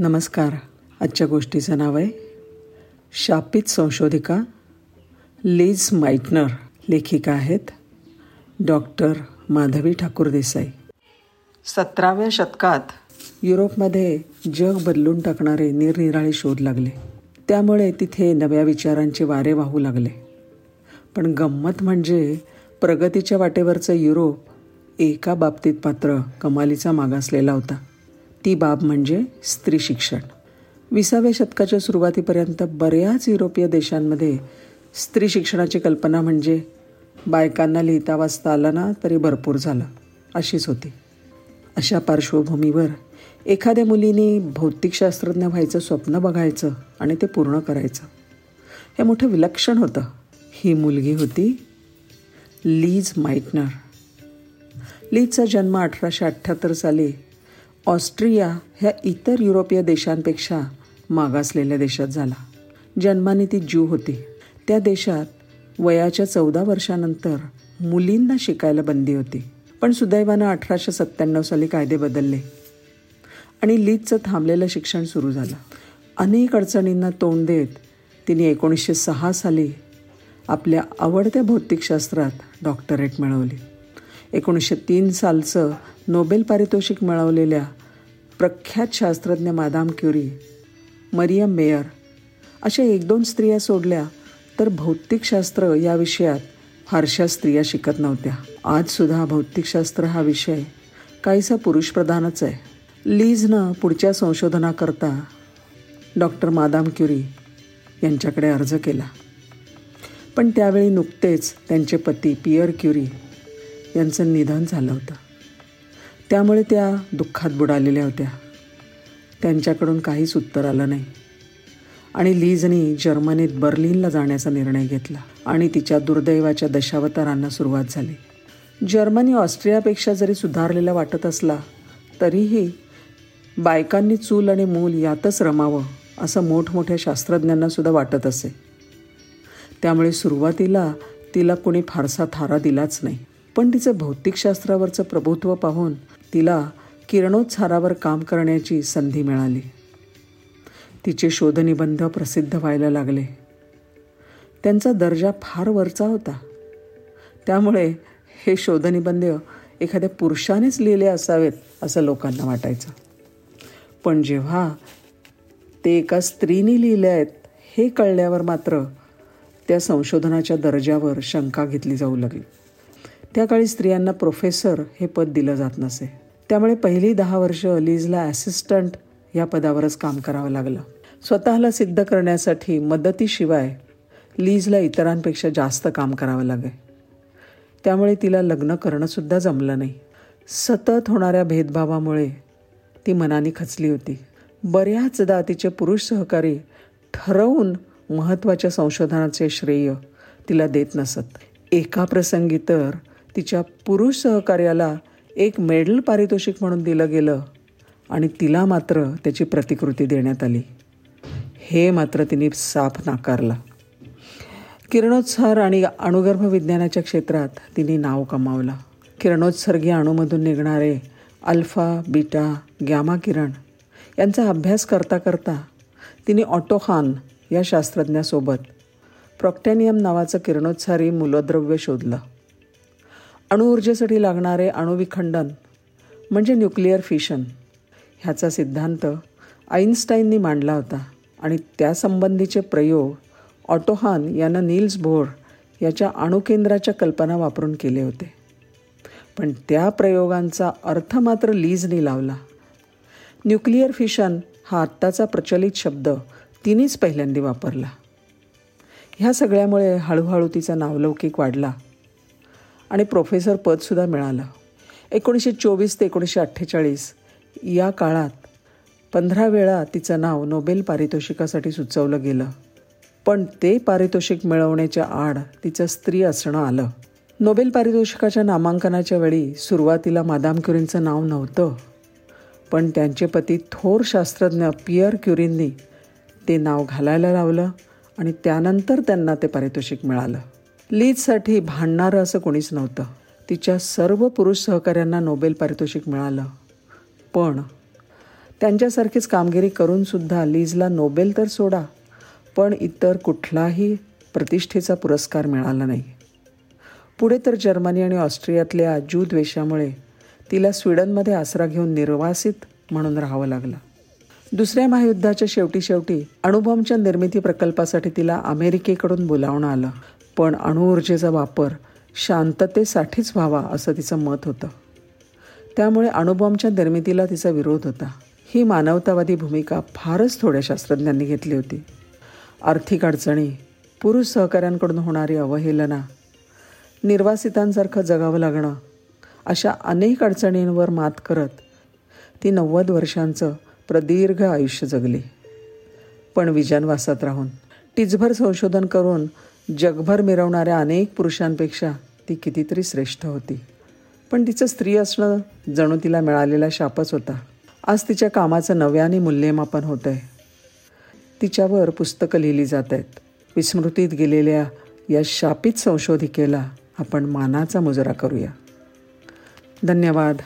नमस्कार. आजच्या गोष्टीचं नाव आहे शापित संशोधिका लेज माइटनर लेखिका आहेत डॉक्टर माधवी ठाकूर देसाई. सतराव्या शतकात युरोपमध्ये जग बदलून टाकणारे निरनिराळे शोध लागले. त्यामुळे तिथे नव्या विचारांचे वारे वाहू लागले. पण गंमत म्हणजे प्रगतीच्या वाटेवरचं युरोप एका बाबतीत मात्र कमालीचा मागासलेला होता. ती बाब म्हणजे स्त्री शिक्षण. विसाव्या शतकाच्या सुरुवातीपर्यंत बऱ्याच युरोपीय देशांमध्ये स्त्री शिक्षणाची कल्पना म्हणजे बायकांना लिहिता वाचता आलं ना तरी भरपूर झालं अशीच होती. अशा पार्श्वभूमीवर एखाद्या मुलीने भौतिकशास्त्रज्ञ व्हायचं स्वप्न बघायचं आणि ते पूर्ण करायचं. हे मोठं विलक्षण होतं. ही मुलगी होती लीज माइटनर. लीजचा जन्म अठराशे अठ्ठ्याहत्तर साली ऑस्ट्रिया ह्या इतर युरोपीय देशांपेक्षा मागासलेल्या देशात झाला. जन्माने ती ज्यू होती. त्या देशात वयाच्या चौदा वर्षानंतर मुलींना शिकायला बंदी होती. पण सुदैवानं अठराशे सत्त्याण्णव साली कायदे बदलले आणि लीजचं थांबलेलं शिक्षण सुरू झालं. अनेक अडचणींना तोंड देत तिने एकोणीसशे सहा साली आपल्या आवडत्या भौतिकशास्त्रात डॉक्टरेट मिळवली. एकोणीसशे तीन सालचं नोबेल पारितोषिक मिळवलेल्या प्रख्यात शास्त्रज्ञ मादाम क्युरी मरियम मेयर अशा एक दोन स्त्रिया सोडल्या तर भौतिकशास्त्र या विषयात फारशा स्त्रिया शिकत नव्हत्या. आजसुद्धा भौतिकशास्त्र हा विषय काहीसा पुरुषप्रधानच आहे. लीजनं पुढच्या संशोधनाकरता डॉक्टर मादाम क्युरी यांच्याकडे अर्ज केला. पण त्यावेळी नुकतेच त्यांचे पती पियर क्युरी यांचं निधन झालं होतं. त्यामुळे त्या दुःखात बुडालेल्या होत्या. त्यांच्याकडून काहीच उत्तर आलं नाही. आणि लीजनी जर्मनीत बर्लिनला जाण्याचा निर्णय घेतला आणि तिच्या दुर्दैवाच्या दशावतारांना सुरुवात झाली. जर्मनी ऑस्ट्रियापेक्षा जरी सुधारलेला वाटत असला तरीही बायकांनी चूल आणि मूल यातच रमावं असं मोठमोठ्या शास्त्रज्ञांनासुद्धा वाटत असे. त्यामुळे सुरुवातीला तिला कोणी फारसा थारा दिलाच नाही. पण तिचं भौतिकशास्त्रावरचं प्रभुत्व पाहून तिला किरणोत्सारावर काम करण्याची संधी मिळाली. तिचे शोधनिबंध प्रसिद्ध व्हायला लागले. त्यांचा दर्जा फार वरचा होता. त्यामुळे हे शोधनिबंध एखाद्या पुरुषानेच लिहिले असावेत असं लोकांना वाटायचं. पण जेव्हा ते एका स्त्रीने लिहिले आहेत हे कळल्यावर मात्र त्या संशोधनाच्या दर्जावर शंका घेतली जाऊ लागली. त्या काळी स्त्रियांना प्रोफेसर हे पद दिलं जात नसे. त्यामुळे पहिली दहा वर्ष लीजला ॲसिस्टंट या पदावरच काम करावं लागलं. स्वतःला सिद्ध करण्यासाठी मदतीशिवाय लीजला इतरांपेक्षा जास्त काम करावं लागे. त्यामुळे तिला लग्न करणंसुद्धा जमलं नाही. सतत होणाऱ्या भेदभावामुळे ती मनाने खचली होती. बऱ्याचदा तिचे पुरुष सहकारी ठरवून महत्त्वाच्या संशोधनाचे श्रेय तिला देत नसत. एका प्रसंगी तर तिच्या पुरुष सहकार्याला एक मेडल पारितोषिक म्हणून दिलं गेलं आणि तिला मात्र त्याची प्रतिकृती देण्यात आली. हे मात्र तिने साफ नाकारला. किरणोत्सार आणि अणुगर्भ विज्ञानाच्या क्षेत्रात तिने नाव कमावलं. किरणोत्सर्गी अणूमधून निघणारे अल्फा बीटा गॅमा किरण यांचा अभ्यास करता करता तिने ऑटोहान या शास्त्रज्ञासोबत प्रॉक्टॅनियम नावाचं किरणोत्सारी मूलद्रव्य शोधलं. अणुऊर्जेसाठी लागणारे अणुविखंडन म्हणजे न्यूक्लिअर फिशन ह्याचा सिद्धांत आईन्स्टाईननी मांडला होता. आणि त्यासंबंधीचे प्रयोग ऑटोहान यानं नील्स बोर याच्या अणुकेंद्राच्या कल्पना वापरून केले होते. पण त्या प्रयोगांचा अर्थ मात्र लीजनी लावला. न्यूक्लिअर फिशन हा आत्ताचा प्रचलित शब्द तिनेच पहिल्यांदा वापरला. ह्या सगळ्यामुळे हळूहळू तिचा नावलौकिक वाढला. आणि प्रोफेसर पदसुद्धा मिळालं. एकोणीसशे चोवीस ते एकोणीसशे अठ्ठेचाळीस या काळात पंधरा वेळा तिचं नाव नोबेल पारितोषिकासाठी सुचवलं गेलं. पण ते पारितोषिक मिळवण्याच्या आड तिचं स्त्री असणं आलं. नोबेल पारितोषिकाच्या नामांकनाच्या वेळी सुरुवातीला मादाम क्युरींचं नाव नव्हतं. पण त्यांचे पती थोर शास्त्रज्ञ पियर क्युरींनी ते नाव घालायला लावलं आणि त्यानंतर त्यांना ते पारितोषिक मिळालं. लीजसाठी भांडणारं असं कोणीच नव्हतं. तिच्या सर्व पुरुष सहकाऱ्यांना नोबेल पारितोषिक मिळालं. पण त्यांच्यासारखीच कामगिरी करूनसुद्धा लीजला नोबेल तर सोडा पण इतर कुठलाही प्रतिष्ठेचा पुरस्कार मिळाला नाही. पुढे तर जर्मनी आणि ऑस्ट्रियातल्या ज्यू द्वेषामुळे तिला स्वीडनमध्ये आसरा घेऊन निर्वासित म्हणून राहावं लागलं. दुसऱ्या महायुद्धाच्या शेवटी शेवटी अणुबॉम्बच्या निर्मिती प्रकल्पासाठी तिला अमेरिकेकडून बोलावणं आलं. पण अणुऊर्जेचा वापर शांततेसाठीच व्हावा असं तिचं मत होतं. त्यामुळे अणुबॉम्बच्या निर्मितीला तिचा विरोध होता. ही मानवतावादी भूमिका फारच थोड्या शास्त्रज्ञांनी घेतली होती. आर्थिक अडचणी पुरुष सहकाऱ्यांकडून होणारी अवहेलना निर्वासितांसारखं जगावं लागणं अशा अनेक अडचणींवर मात करत ती नव्वद वर्षांचं प्रदीर्घ आयुष्य जगली. पण विजनवासात राहून टिचभर संशोधन करून जगभर मिरवणाऱ्या अनेक पुरुषांपेक्षा ती कितीतरी श्रेष्ठ होती. पण तिचं स्त्री असणं जणू तिला मिळालेला शापच होता. आज तिच्या कामाचं नव्याने मूल्यमापन होतं आहे तिच्यावर पुस्तकं लिहिली जात आहेत विस्मृतीत गेलेल्या या शापित संशोधिकेला आपण मानाचा मुजरा करूया. धन्यवाद.